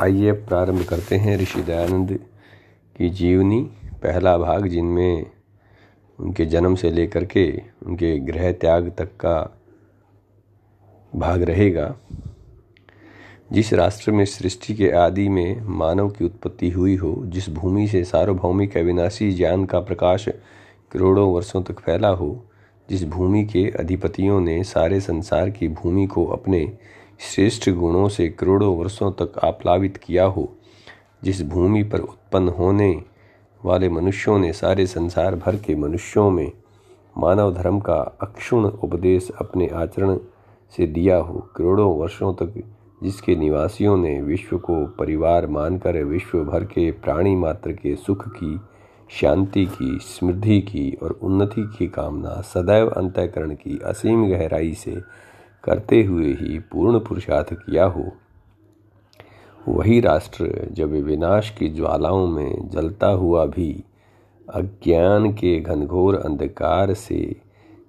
आइए प्रारंभ करते हैं ऋषि दयानंद की जीवनी, पहला भाग, जिनमें उनके जन्म से लेकर के उनके गृह त्याग तक का भाग रहेगा। जिस राष्ट्र में सृष्टि के आदि में मानव की उत्पत्ति हुई हो, जिस भूमि से सार्वभौमिक अविनाशी ज्ञान का प्रकाश करोड़ों वर्षों तक फैला हो, जिस भूमि के अधिपतियों ने सारे संसार की भूमि को अपने श्रेष्ठ गुणों से करोड़ों वर्षों तक आप्लावित किया हो, जिस भूमि पर उत्पन्न होने वाले मनुष्यों ने सारे संसार भर के मनुष्यों में मानव धर्म का अक्षुण उपदेश अपने आचरण से दिया हो, करोड़ों वर्षों तक जिसके निवासियों ने विश्व को परिवार मानकर विश्व भर के प्राणी मात्र के सुख की, शांति की, समृद्धि की और उन्नति की कामना सदैव अंतःकरण की असीम गहराई से करते हुए ही पूर्ण पुरुषार्थ किया हो। वही राष्ट्र जब विनाश की ज्वालाओं में जलता हुआ भी अज्ञान के घनघोर अंधकार से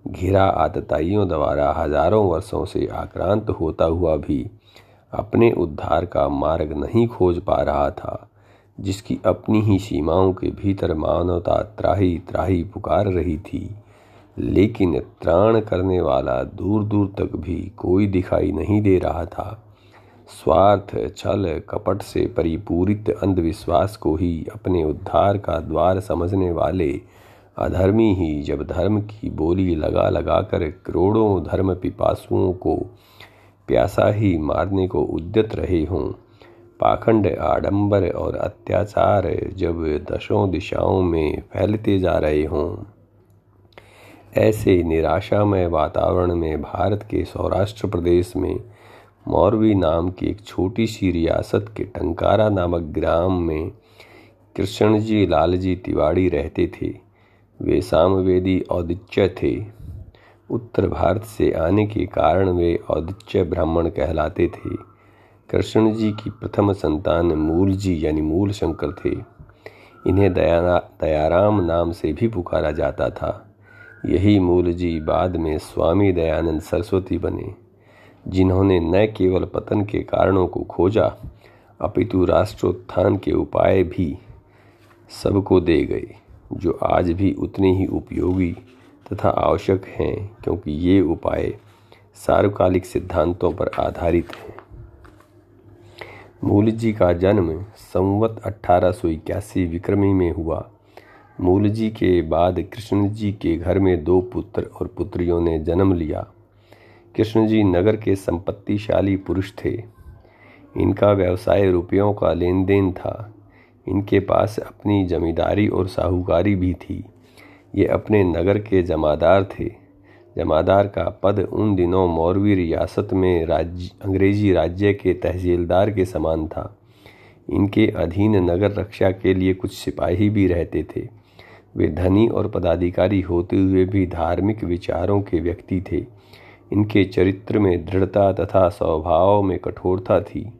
घिरा आतताइयों द्वारा हज़ारों वर्षों से आक्रांत होता हुआ भी अपने उद्धार का मार्ग नहीं खोज पा रहा था, जिसकी अपनी ही सीमाओं के भीतर मानवता त्राही त्राही पुकार रही थी। लेकिन त्राण करने वाला दूर दूर तक भी कोई दिखाई नहीं दे रहा था। स्वार्थ छल कपट से परिपूरित अंधविश्वास को ही अपने उद्धार का द्वार समझने वाले अधर्मी ही जब धर्म की बोली लगा लगा कर करोड़ों धर्म पिपासुओं को प्यासा ही मारने को उद्यत रहे हों, पाखंड आडंबर और अत्याचार जब दशों दिशाओं में फैलते जा रहे हों। ऐसे निराशामय वातावरण में भारत के सौराष्ट्र प्रदेश में मौरवी नाम की एक छोटी सी रियासत के टंकारा नामक ग्राम में कृष्ण जी लालजी तिवाड़ी रहते थे। वे सामवेदी औदिच्य थे। उत्तर भारत से आने के कारण वे औदिच्य ब्राह्मण कहलाते थे। कृष्ण जी की प्रथम संतान मूल जी यानी मूल शंकर थे। इन्हें दया दयाराम नाम से भी पुकारा जाता था। यही मूल जी बाद में स्वामी दयानंद सरस्वती बने, जिन्होंने न केवल पतन के कारणों को खोजा, अपितु राष्ट्रोत्थान के उपाय भी सबको दे गए, जो आज भी उतने ही उपयोगी तथा आवश्यक हैं, क्योंकि ये उपाय सार्वकालिक सिद्धांतों पर आधारित हैं। मूल जी का जन्म संवत अठारह विक्रमी में हुआ। मूल जी के बाद कृष्ण जी के घर में दो पुत्र और पुत्रियों ने जन्म लिया। कृष्ण जी नगर के संपत्तिशाली पुरुष थे। इनका व्यवसाय रुपयों का लेन देन था। इनके पास अपनी जमींदारी और साहूकारी भी थी। ये अपने नगर के जमादार थे। जमादार का पद उन दिनों मौरवी रियासत में राज्य, अंग्रेज़ी राज्य के तहसीलदार के समान था। इनके अधीन नगर रक्षा के लिए कुछ सिपाही भी रहते थे। वे धनी और पदाधिकारी होते हुए भी धार्मिक विचारों के व्यक्ति थे। इनके चरित्र में दृढ़ता तथा स्वभाव में कठोरता थी।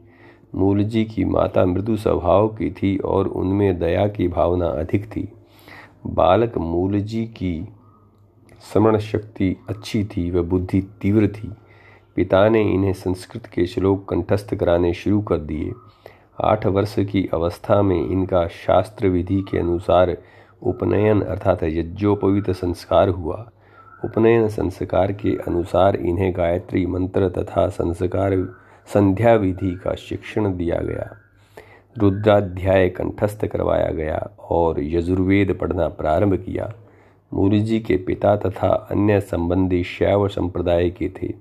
मूल जी की माता मृदु स्वभाव की थी और उनमें दया की भावना अधिक थी। बालक मूल जी की स्मरण शक्ति अच्छी थी व बुद्धि तीव्र थी। पिता ने इन्हें संस्कृत के श्लोक कंठस्थ कराने शुरू कर दिए। आठ वर्ष की अवस्था में इनका शास्त्र विधि के अनुसार उपनयन अर्थात यज्ञोपवीत संस्कार हुआ। उपनयन संस्कार के अनुसार इन्हें गायत्री मंत्र तथा संस्कार संध्या विधि का शिक्षण दिया गया। रुद्राध्याय कंठस्थ करवाया गया और यजुर्वेद पढ़ना प्रारंभ किया। मूरी जी के पिता तथा अन्य संबंधी शैव संप्रदाय के थे।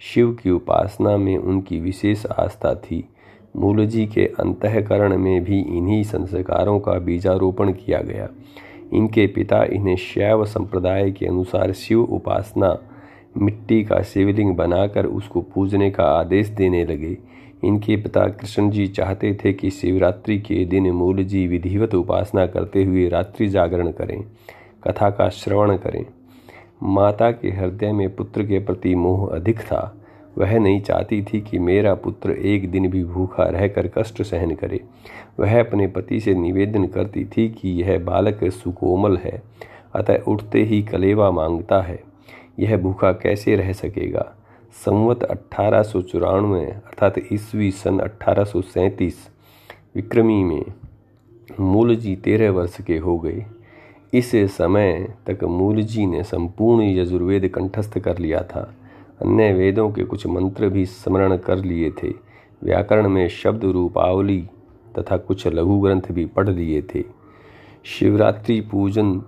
शिव की उपासना में उनकी विशेष आस्था थी। मूल जी के अंतकरण में भी इन्हीं संस्कारों का बीजारोपण किया गया। इनके पिता इन्हें शैव संप्रदाय के अनुसार शिव उपासना, मिट्टी का शिवलिंग बनाकर उसको पूजने का आदेश देने लगे। इनके पिता कृष्ण जी चाहते थे कि शिवरात्रि के दिन मूल जी विधिवत उपासना करते हुए रात्रि जागरण करें, कथा का श्रवण करें। माता के हृदय में पुत्र के प्रति मोह अधिक था। वह नहीं चाहती थी कि मेरा पुत्र एक दिन भी भूखा रहकर कष्ट सहन करे। वह अपने पति से निवेदन करती थी कि यह बालक सुकोमल है, अतः उठते ही कलेवा माँगता है, यह भूखा कैसे रह सकेगा? संवत अट्ठारह अर्थात ईस्वी सन अट्ठारह सौ सैंतीस, विक्रमी में मूल जी तेरह वर्ष के हो गए। इस समय तक मूल जी ने संपूर्ण यजुर्वेद कंठस्थ कर लिया था। अन्य वेदों के कुछ मंत्र भी स्मरण कर लिए थे। व्याकरण में शब्द रूपावली तथा कुछ लघु ग्रंथ भी पढ़ लिए थे। शिवरात्रि पूजन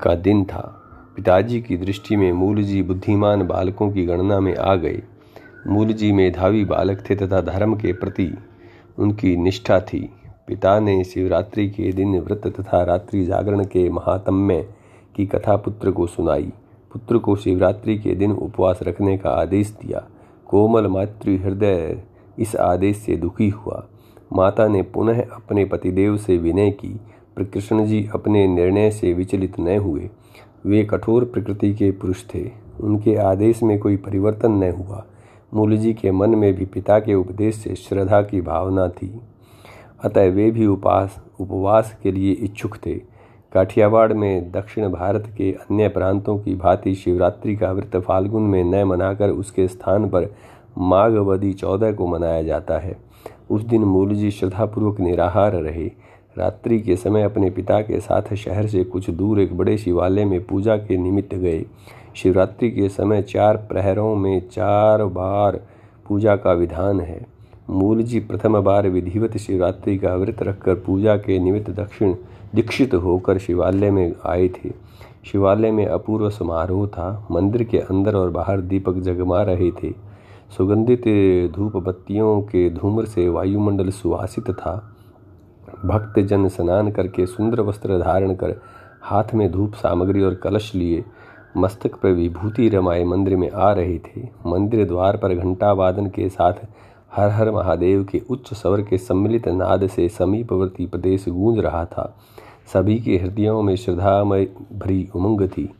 का दिन था। पिताजी की दृष्टि में मूल जी बुद्धिमान बालकों की गणना में आ गए। मूल जी मेधावी बालक थे तथा धर्म के प्रति उनकी निष्ठा थी। पिता ने शिवरात्रि के दिन व्रत तथा रात्रि जागरण के महात्म्य की कथा पुत्र को सुनाई। पुत्र को शिवरात्रि के दिन उपवास रखने का आदेश दिया। कोमल मातृ हृदय इस आदेश से दुखी हुआ। माता ने पुनः अपने पतिदेव से विनय की। पर कृष्ण जी अपने निर्णय से विचलित न हुए। वे कठोर प्रकृति के पुरुष थे। उनके आदेश में कोई परिवर्तन न हुआ। मूल जी के मन में भी पिता के उपदेश से श्रद्धा की भावना थी। अतः वे भी उपास, उपवास के लिए इच्छुक थे। काठियावाड़ में दक्षिण भारत के अन्य प्रांतों की भांति शिवरात्रि का व्रत फाल्गुन में न मनाकर उसके स्थान पर माघवदी चौदह को मनाया जाता है। उस दिन मूल जी श्रद्धापूर्वक निराहार रहे। रात्रि के समय अपने पिता के साथ शहर से कुछ दूर एक बड़े शिवालय में पूजा के निमित्त गए। शिवरात्रि के समय चार प्रहरों में चार बार पूजा का विधान है। मूल जी प्रथम बार विधिवत शिवरात्रि का व्रत रखकर पूजा के निमित्त दक्षिण दीक्षित होकर शिवालय में आए थे। शिवालय में अपूर्व समारोह था। मंदिर के अंदर और बाहर दीपक जगमा रहे थे। सुगंधित धूप बत्तियों के धूम्र से वायुमंडल सुवासित था। भक्त जन स्नान करके सुंदर वस्त्र धारण कर हाथ में धूप सामग्री और कलश लिए मस्तक पर विभूति रमाए मंदिर में आ रहे थे। मंदिर द्वार पर घंटा वादन के साथ हर हर महादेव के उच्च स्वर के सम्मिलित नाद से समीपवर्ती प्रदेश गूंज रहा था। सभी के हृदयों में श्रद्धामय भरी उमंग थी।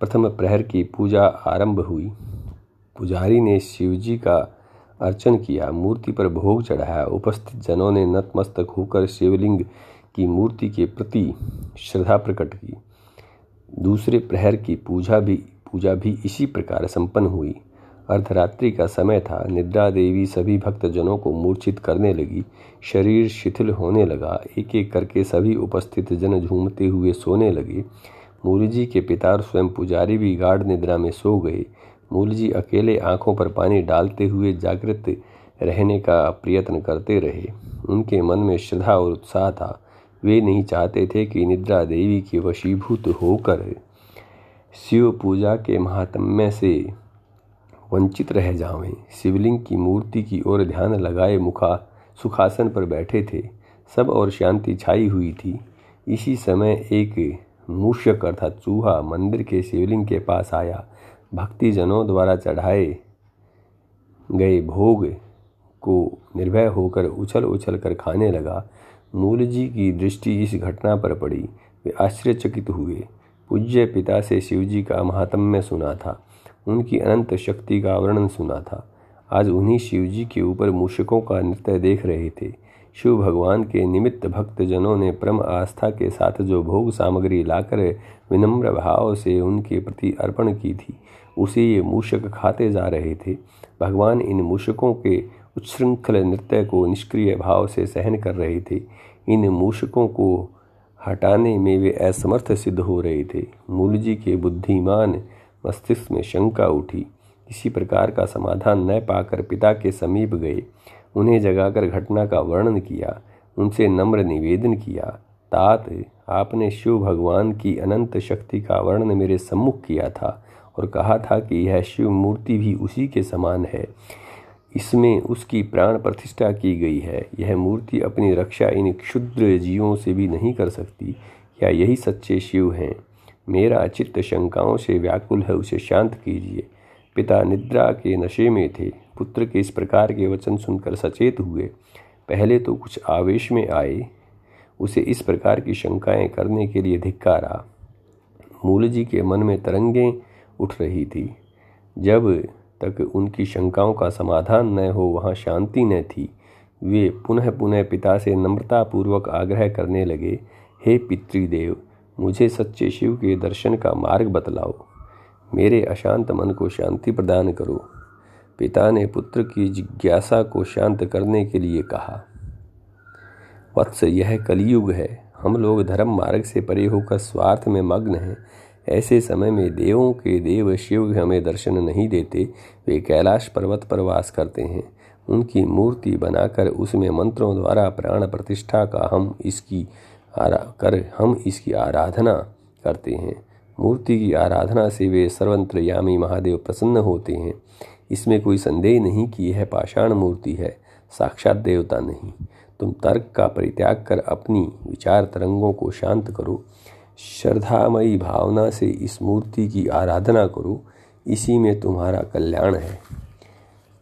प्रथम प्रहर की पूजा आरंभ हुई। पुजारी ने शिवजी का अर्चन किया। मूर्ति पर भोग चढ़ाया। उपस्थित जनों ने नतमस्तक होकर शिवलिंग की मूर्ति के प्रति श्रद्धा प्रकट की। दूसरे प्रहर की पूजा भी पूजा भी इसी प्रकार संपन्न हुई। अर्धरात्रि का समय था। निद्रा देवी सभी भक्तजनों को मूर्छित करने लगी। शरीर शिथिल होने लगा। एक एक करके सभी उपस्थित जन झूमते हुए सोने लगे। मूल जी के पिता और स्वयं पुजारी भी गाढ़ निद्रा में सो गए। मूल जी अकेले आँखों पर पानी डालते हुए जागृत रहने का प्रयत्न करते रहे। उनके मन में श्रद्धा और उत्साह था। वे नहीं चाहते थे कि निद्रा देवी के वशीभूत होकर शिव पूजा के महात्म्य से वंचित रह जावें। शिवलिंग की मूर्ति की ओर ध्यान लगाए मुखा सुखासन पर बैठे थे। सब और शांति छाई हुई थी। इसी समय एक मूषक अर्थात चूहा मंदिर के शिवलिंग के पास आया। भक्तिजनों द्वारा चढ़ाए गए भोग को निर्भय होकर उछल उछल कर खाने लगा। मूल जी की दृष्टि इस घटना पर पड़ी। वे आश्चर्यचकित हुए। पूज्य पिता से शिवजी का महात्म्य सुना था। उनकी अनंत शक्ति का वर्णन सुना था। आज उन्हीं शिवजी के ऊपर मूषकों का नृत्य देख रहे थे। शिव भगवान के निमित्त भक्तजनों ने परम आस्था के साथ जो भोग सामग्री लाकर विनम्र भाव से उनके प्रति अर्पण की थी, उसे ये मूषक खाते जा रहे थे। भगवान इन मूषकों के उच्छृंखल नृत्य को निष्क्रिय भाव से सहन कर रहे थे। इन मूषकों को हटाने में वे असमर्थ सिद्ध हो रहे थे। मूल जी के बुद्धिमान मस्तिष्क में शंका उठी। किसी प्रकार का समाधान न पाकर पिता के समीप गए। उन्हें जगाकर घटना का वर्णन किया। उनसे नम्र निवेदन किया, तात, आपने शिव भगवान की अनंत शक्ति का वर्णन मेरे सम्मुख किया था और कहा था कि यह शिव मूर्ति भी उसी के समान है। इसमें उसकी प्राण प्रतिष्ठा की गई है। यह मूर्ति अपनी रक्षा इन क्षुद्र जीवों से भी नहीं कर सकती। क्या यही सच्चे शिव हैं? मेरा चित्त शंकाओं से व्याकुल है, उसे शांत कीजिए। पिता निद्रा के नशे में थे, पुत्र के इस प्रकार के वचन सुनकर सचेत हुए। पहले तो कुछ आवेश में आए, उसे इस प्रकार की शंकाएँ करने के लिए धिक्कारा। मूल जी के मन में तरंगें उठ रही थी। जब तक उनकी शंकाओं का समाधान न हो, वहाँ शांति न थी। वे पुनः पुनः पिता से नम्रतापूर्वक आग्रह करने लगे, हे पितृदेव मुझे सच्चे शिव के दर्शन का मार्ग बतलाओ। मेरे अशांत मन को शांति प्रदान करो। पिता ने पुत्र की जिज्ञासा को शांत करने के लिए कहा। वत्स यह कलयुग है। हम लोग धर्म मार्ग से परे होकर स्वार्थ में मग्न हैं। ऐसे समय में देवों के देव शिव हमें दर्शन नहीं देते, वे कैलाश पर्वत पर वास करते हैं। उनकी मूर्ति बनाकर उसमें मंत्रों द्वारा प्राण प्रतिष्ठा का हम इसकी कर हम इसकी आराधना करते हैं। मूर्ति की आराधना से वे सर्वंत्र यामी महादेव प्रसन्न होते हैं। इसमें कोई संदेह नहीं कि यह पाषाण मूर्ति है, साक्षात देवता नहीं। तुम तर्क का परित्याग कर अपनी विचार तरंगों को शांत करो। श्रद्धामयी भावना से इस मूर्ति की आराधना करो। इसी में तुम्हारा कल्याण है।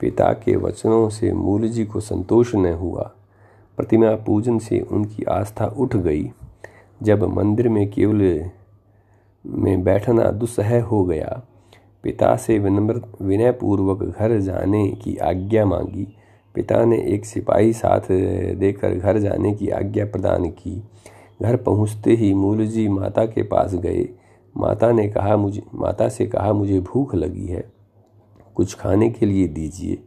पिता के वचनों से मूल जी को संतोष न हुआ। प्रतिमा पूजन से उनकी आस्था उठ गई। जब मंदिर में केवल में बैठना दुस्सह हो गया, पिता से विनम्र, विनयपूर्वक घर जाने की आज्ञा मांगी। पिता ने एक सिपाही साथ देकर घर जाने की आज्ञा प्रदान की। घर पहुँचते ही मूल जी माता के पास गए। माता ने कहा, मुझे, माता से कहा, मुझे भूख लगी है। कुछ खाने के लिए दीजिए।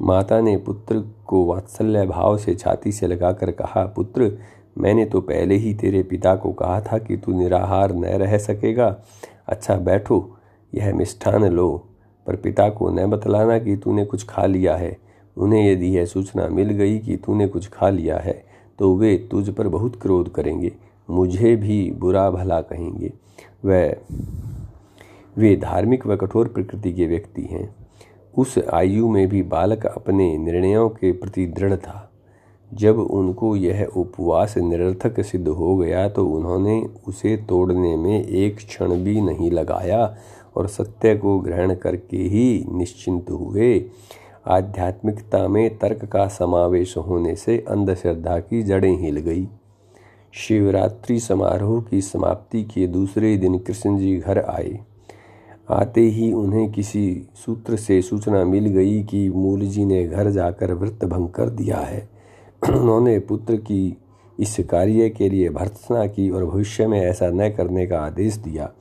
माता ने पुत्र को वात्सल्य भाव से छाती से लगाकर कहा, पुत्र, मैंने तो पहले ही तेरे पिता को कहा था कि तू निराहार न रह सकेगा। अच्छा बैठो, यह मिष्ठान लो, पर पिता को न बतलाना कि तूने कुछ खा लिया है। उन्हें यदि यह सूचना मिल गई कि तूने कुछ खा लिया है तो वे तुझ पर बहुत क्रोध करेंगे, मुझे भी बुरा भला कहेंगे। वह, वे धार्मिक व कठोर प्रकृति के व्यक्ति हैं। उस आयु में भी बालक अपने निर्णयों के प्रति दृढ़ था। जब उनको यह उपवास निरर्थक सिद्ध हो गया तो उन्होंने उसे तोड़ने में एक क्षण भी नहीं लगाया और सत्य को ग्रहण करके ही निश्चिंत हुए। आध्यात्मिकता में तर्क का समावेश होने से अंधश्रद्धा की जड़ें हिल गई। शिवरात्रि समारोह की समाप्ति के दूसरे दिन कृष्ण जी घर आए। आते ही उन्हें किसी सूत्र से सूचना मिल गई कि मूल जी ने घर जाकर व्रत भंग कर दिया है। उन्होंने पुत्र की इस कार्य के लिए भर्त्सना की और भविष्य में ऐसा न करने का आदेश दिया।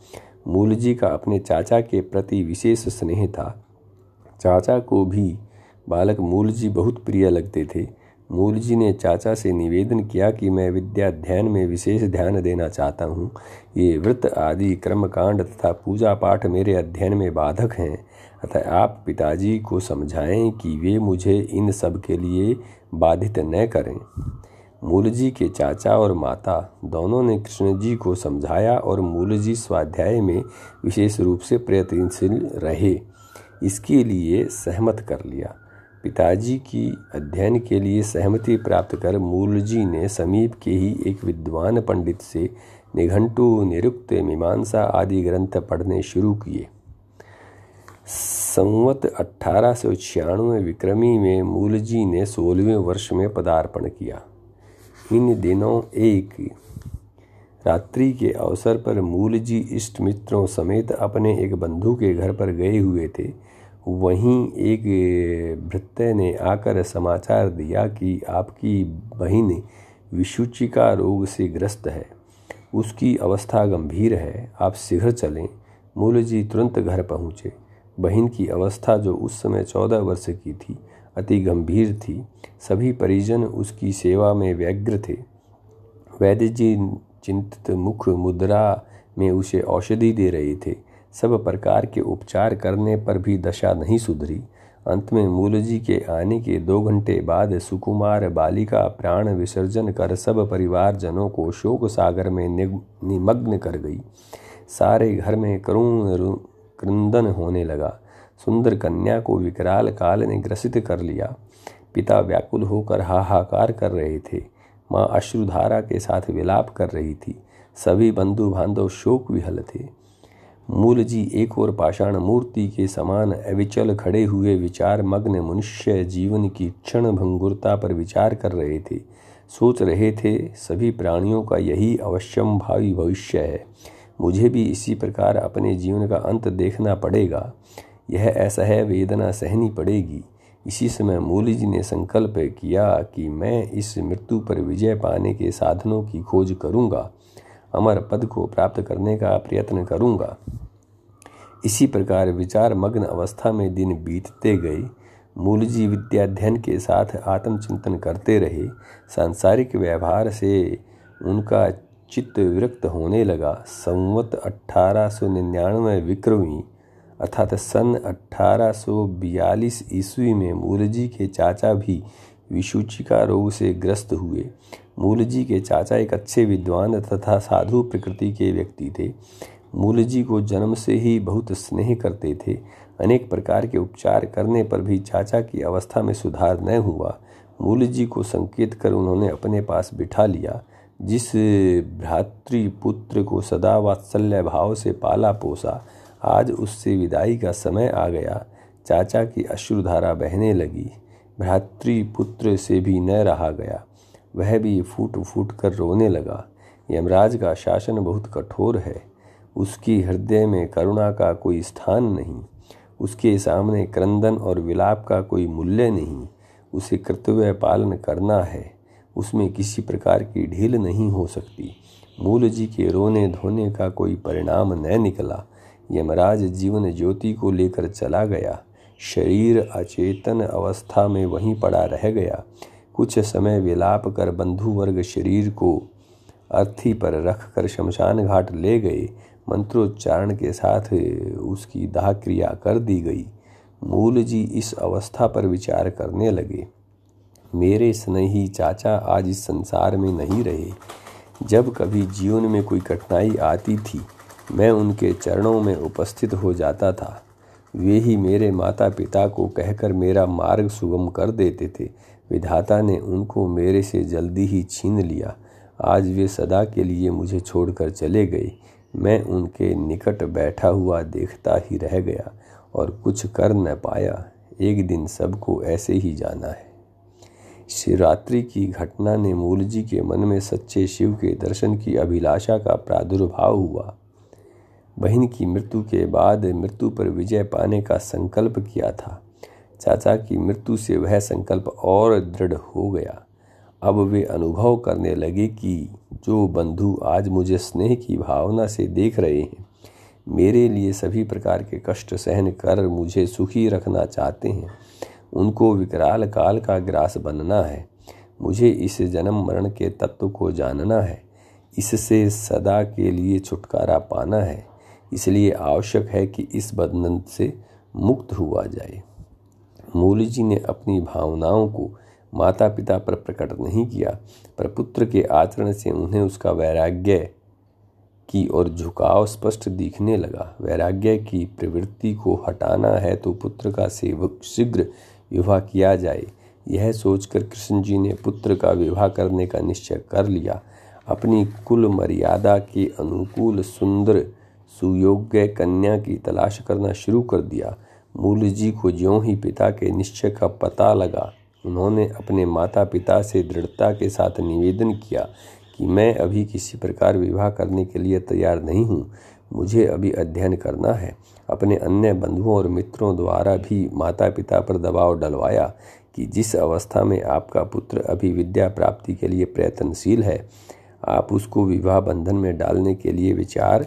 मूल जी का अपने चाचा के प्रति विशेष स्नेह था। चाचा को भी बालक मूल जी बहुत प्रिय लगते थे। मूल जी ने चाचा से निवेदन किया कि मैं विद्या अध्ययन में विशेष ध्यान देना चाहता हूँ। ये व्रत आदि, कर्मकांड तथा पूजा पाठ मेरे अध्ययन में बाधक हैं। अतः आप पिताजी को समझाएँ कि वे मुझे इन सब के लिए बाधित न करें। मूल जी के चाचा और माता दोनों ने कृष्ण जी को समझाया और मूल जी स्वाध्याय में विशेष रूप से प्रयत्नशील रहे। इसके लिए सहमत कर लिया। पिताजी की अध्ययन के लिए सहमति प्राप्त कर मूल जी ने समीप के ही एक विद्वान पंडित से निघंटु, निरुक्त, मीमांसा आदि ग्रंथ पढ़ने शुरू किए। संवत अठारह सौ छियानवे विक्रमी में मूल जी ने सोलहवें वर्ष में पदार्पण किया। इन दिनों एक रात्रि के अवसर पर मूल जी इष्ट मित्रों समेत अपने एक बंधु के घर पर गए हुए थे। वहीं एक भृत्य ने आकर समाचार दिया कि आपकी बहन विशुचिका रोग से ग्रस्त है। उसकी अवस्था गंभीर है। आप शीघ्र चलें। मूल जी तुरंत घर पहुँचे। बहन की अवस्था जो उस समय चौदह वर्ष की थी, अति गंभीर थी। सभी परिजन उसकी सेवा में व्यग्र थे। वैद्य जी चिंतित मुख मुद्रा में उसे औषधि दे रहे थे। सब प्रकार के उपचार करने पर भी दशा नहीं सुधरी। अंत में मूल जी के आने के दो घंटे बाद सुकुमार बालिका प्राण विसर्जन कर सब परिवार जनों को शोक सागर में निमग्न कर गई। सारे घर में करुण क्रंदन होने लगा। सुंदर कन्या को विकराल काल ने ग्रसित कर लिया। पिता व्याकुल होकर हाहाकार कर रहे थे। माँ अश्रुधारा के साथ विलाप कर रही थी। सभी बंधु बांधव शोक विहल थे। मूल जी एक और पाषाण मूर्ति के समान अविचल खड़े हुए विचार मग्न मनुष्य जीवन की क्षण भंगुरता पर विचार कर रहे थे। सोच रहे थे, सभी प्राणियों का यही अवश्यम भावी भविष्य है। मुझे भी इसी प्रकार अपने जीवन का अंत देखना पड़ेगा। यह असह्य वेदना सहनी पड़ेगी। इसी समय मूल जी ने संकल्प किया कि मैं इस मृत्यु पर विजय पाने के साधनों की खोज करूँगा। अमर पद को प्राप्त करने का प्रयत्न करूँगा। इसी प्रकार विचार मग्न अवस्था में दिन बीतते गए। मूल जी विद्याध्ययन के साथ आत्मचिंतन करते रहे। सांसारिक व्यवहार से उनका चित्त विरक्त होने लगा। संवत अठारह सौ निन्यानवे विक्रमी अर्थात सन बयालीस ईस्वी में मूलजी के चाचा भी विसूचिका रोग से ग्रस्त हुए। मूलजी के चाचा एक अच्छे विद्वान तथा साधु प्रकृति के व्यक्ति थे। मूलजी को जन्म से ही बहुत स्नेह करते थे। अनेक प्रकार के उपचार करने पर भी चाचा की अवस्था में सुधार न हुआ। मूल जी को संकेत कर उन्होंने अपने पास बिठा लिया, जिस भ्रातृपुत्र को सदा वात्सल्य भाव से पाला पोसा। आज उससे विदाई का समय आ गया। चाचा की अश्रुधारा बहने लगी। भ्रातृपुत्र से भी न रहा गया। वह भी फूट फूट कर रोने लगा। यमराज का शासन बहुत कठोर है। उसकी हृदय में करुणा का कोई स्थान नहीं, उसके सामने क्रंदन और विलाप का कोई मूल्य नहीं, उसे कर्तव्य पालन करना है, उसमें किसी प्रकार की ढील नहीं हो सकती। मूल जी के रोने धोने का कोई परिणाम न निकला। यमराज जीवन ज्योति को लेकर चला गया। शरीर अचेतन अवस्था में वहीं पड़ा रह गया। कुछ समय विलाप कर बंधु वर्ग शरीर को अर्थी पर रख कर शमशान घाट ले गए। मंत्रोच्चारण के साथ उसकी दाह क्रिया कर दी गई। मूल जी इस अवस्था पर विचार करने लगे। मेरे स्नेही चाचा आज इस संसार में नहीं रहे। जब कभी जीवन में कोई कठिनाई आती थी, मैं उनके चरणों में उपस्थित हो जाता था। वे ही मेरे माता पिता को कहकर मेरा मार्ग सुगम कर देते थे। विधाता ने उनको मेरे से जल्दी ही छीन लिया। आज वे सदा के लिए मुझे छोड़कर चले गए। मैं उनके निकट बैठा हुआ देखता ही रह गया और कुछ कर न पाया। एक दिन सबको ऐसे ही जाना है। शिवरात्रि की घटना ने मूल जी के मन में सच्चे शिव के दर्शन की अभिलाषा का प्रादुर्भाव हुआ। बहन की मृत्यु के बाद मृत्यु पर विजय पाने का संकल्प किया था। चाचा की मृत्यु से वह संकल्प और दृढ़ हो गया। अब वे अनुभव करने लगे कि जो बंधु आज मुझे स्नेह की भावना से देख रहे हैं, मेरे लिए सभी प्रकार के कष्ट सहन कर मुझे सुखी रखना चाहते हैं। उनको विकराल काल का ग्रास बनना है। मुझे इस जन्म मरण के तत्व को जानना है। इससे सदा के लिए छुटकारा पाना है। इसलिए आवश्यक है कि इस बंधन से मुक्त हुआ जाए। मूल जी ने अपनी भावनाओं को माता पिता पर प्रकट नहीं किया, पर पुत्र के आचरण से उन्हें उसका वैराग्य की और झुकाव स्पष्ट दिखने लगा। वैराग्य की प्रवृत्ति को हटाना है तो पुत्र का सेवक शीघ्र विवाह किया जाए। यह सोचकर कृष्ण जी ने पुत्र का विवाह करने का निश्चय कर लिया। अपनी कुल मर्यादा के अनुकूल सुंदर, सुयोग्य कन्या की तलाश करना शुरू कर दिया। मूल जी को ज्यों ही पिता के निश्चय का पता लगा उन्होंने अपने माता पिता से दृढ़ता के साथ निवेदन किया कि मैं अभी किसी प्रकार विवाह करने के लिए तैयार नहीं हूँ। मुझे अभी अध्ययन करना है। अपने अन्य बंधुओं और मित्रों द्वारा भी माता पिता पर दबाव डलवाया कि जिस अवस्था में आपका पुत्र अभी विद्या प्राप्ति के लिए प्रयत्नशील है, आप उसको विवाह बंधन में डालने के लिए विचार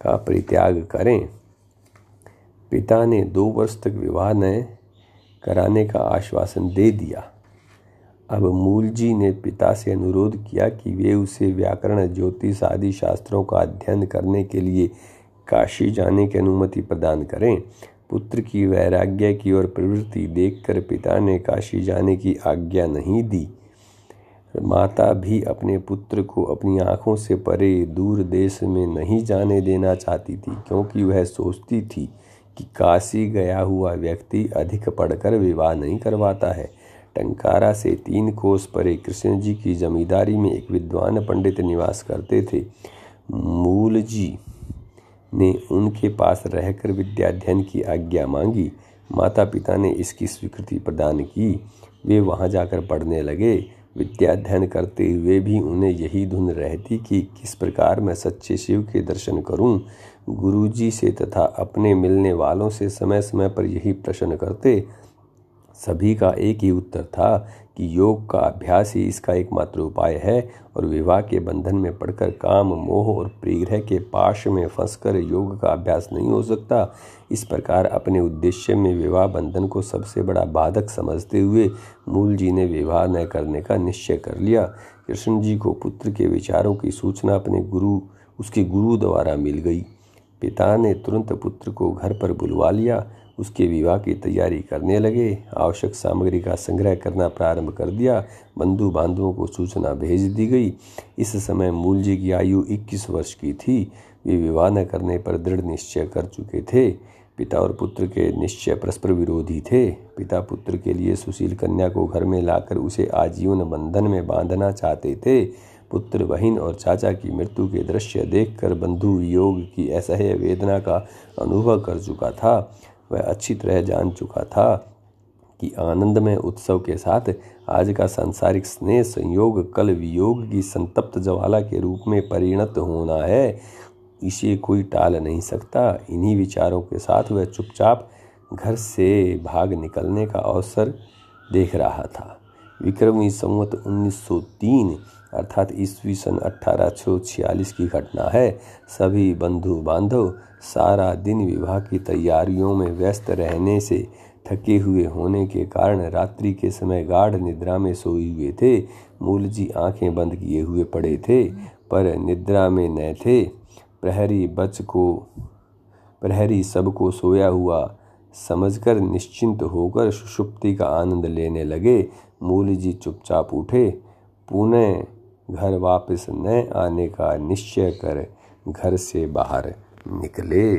का परित्याग करें। पिता ने दो वर्ष तक विवाह न कराने का आश्वासन दे दिया। अब मूल जी ने पिता से अनुरोध किया कि वे उसे व्याकरण, ज्योतिष आदि शास्त्रों का अध्ययन करने के लिए काशी जाने की अनुमति प्रदान करें। पुत्र की वैराग्य की ओर प्रवृत्ति देखकर पिता ने काशी जाने की आज्ञा नहीं दी। माता भी अपने पुत्र को अपनी आँखों से परे दूर देश में नहीं जाने देना चाहती थी, क्योंकि वह सोचती थी कि काशी गया हुआ व्यक्ति अधिक पढ़कर विवाह नहीं करवाता है। टंकारा से तीन कोस परे कृष्ण जी की जमींदारी में एक विद्वान पंडित निवास करते थे। मूल जी ने उनके पास रहकर विद्याध्ययन की आज्ञा मांगी। माता पिता ने इसकी स्वीकृति प्रदान की। वे वहाँ जाकर पढ़ने लगे। विद्याध्ययन करते हुए भी उन्हें यही धुन रहती कि किस प्रकार मैं सच्चे शिव के दर्शन करूँ, गुरुजी से तथा अपने मिलने वालों से समय समय पर यही प्रश्न करते। सभी का एक ही उत्तर था कि योग का अभ्यास ही इसका एकमात्र उपाय है और विवाह के बंधन में पड़कर काम, मोह और प्रिग्रह के पाश में फंसकर योग का अभ्यास नहीं हो सकता। इस प्रकार अपने उद्देश्य में विवाह बंधन को सबसे बड़ा बाधक समझते हुए मूल जी ने विवाह न करने का निश्चय कर लिया। कृष्ण जी को पुत्र के विचारों की सूचना अपने गुरु, उसके गुरु द्वारा मिल गई। पिता ने तुरंत पुत्र को घर पर बुलवा लिया। उसके विवाह की तैयारी करने लगे। आवश्यक सामग्री का संग्रह करना प्रारंभ कर दिया। बंधु बांधवों को सूचना भेज दी गई। इस समय मूल जी की आयु 21 वर्ष की थी। वे विवाह न करने पर दृढ़ निश्चय कर चुके थे। पिता और पुत्र के निश्चय परस्पर विरोधी थे। पिता पुत्र के लिए सुशील कन्या को घर में लाकर उसे आजीवन बंधन में बांधना चाहते थे। पुत्र, बहन और चाचा की मृत्यु के दृश्य देखकर बंधु योग की असह्य वेदना का अनुभव कर चुका था। वह अच्छी तरह जान चुका था कि आनंद में उत्सव के साथ आज का सांसारिक स्नेह संयोग कल वियोग की संतप्त ज्वाला के रूप में परिणत होना है। इसे कोई टाल नहीं सकता। इन्हीं विचारों के साथ वह चुपचाप घर से भाग निकलने का अवसर देख रहा था। विक्रमी संवत 1903 अर्थात ईस्वी सन अठारह की घटना है। सभी बंधु बांधव सारा दिन विवाह की तैयारियों में व्यस्त रहने से थके हुए होने के कारण रात्रि के समय गाढ़ निद्रा में सोए हुए थे। मूल जी आँखें बंद किए हुए पड़े थे, पर निद्रा में न थे। प्रहरी बच को, प्रहरी सबको सोया हुआ समझकर निश्चिंत होकर सुषुप्ति का आनंद लेने लगे। मूल जी चुपचाप उठे। पुनः घर वापस न आने का निश्चय कर घर से बाहर निकले।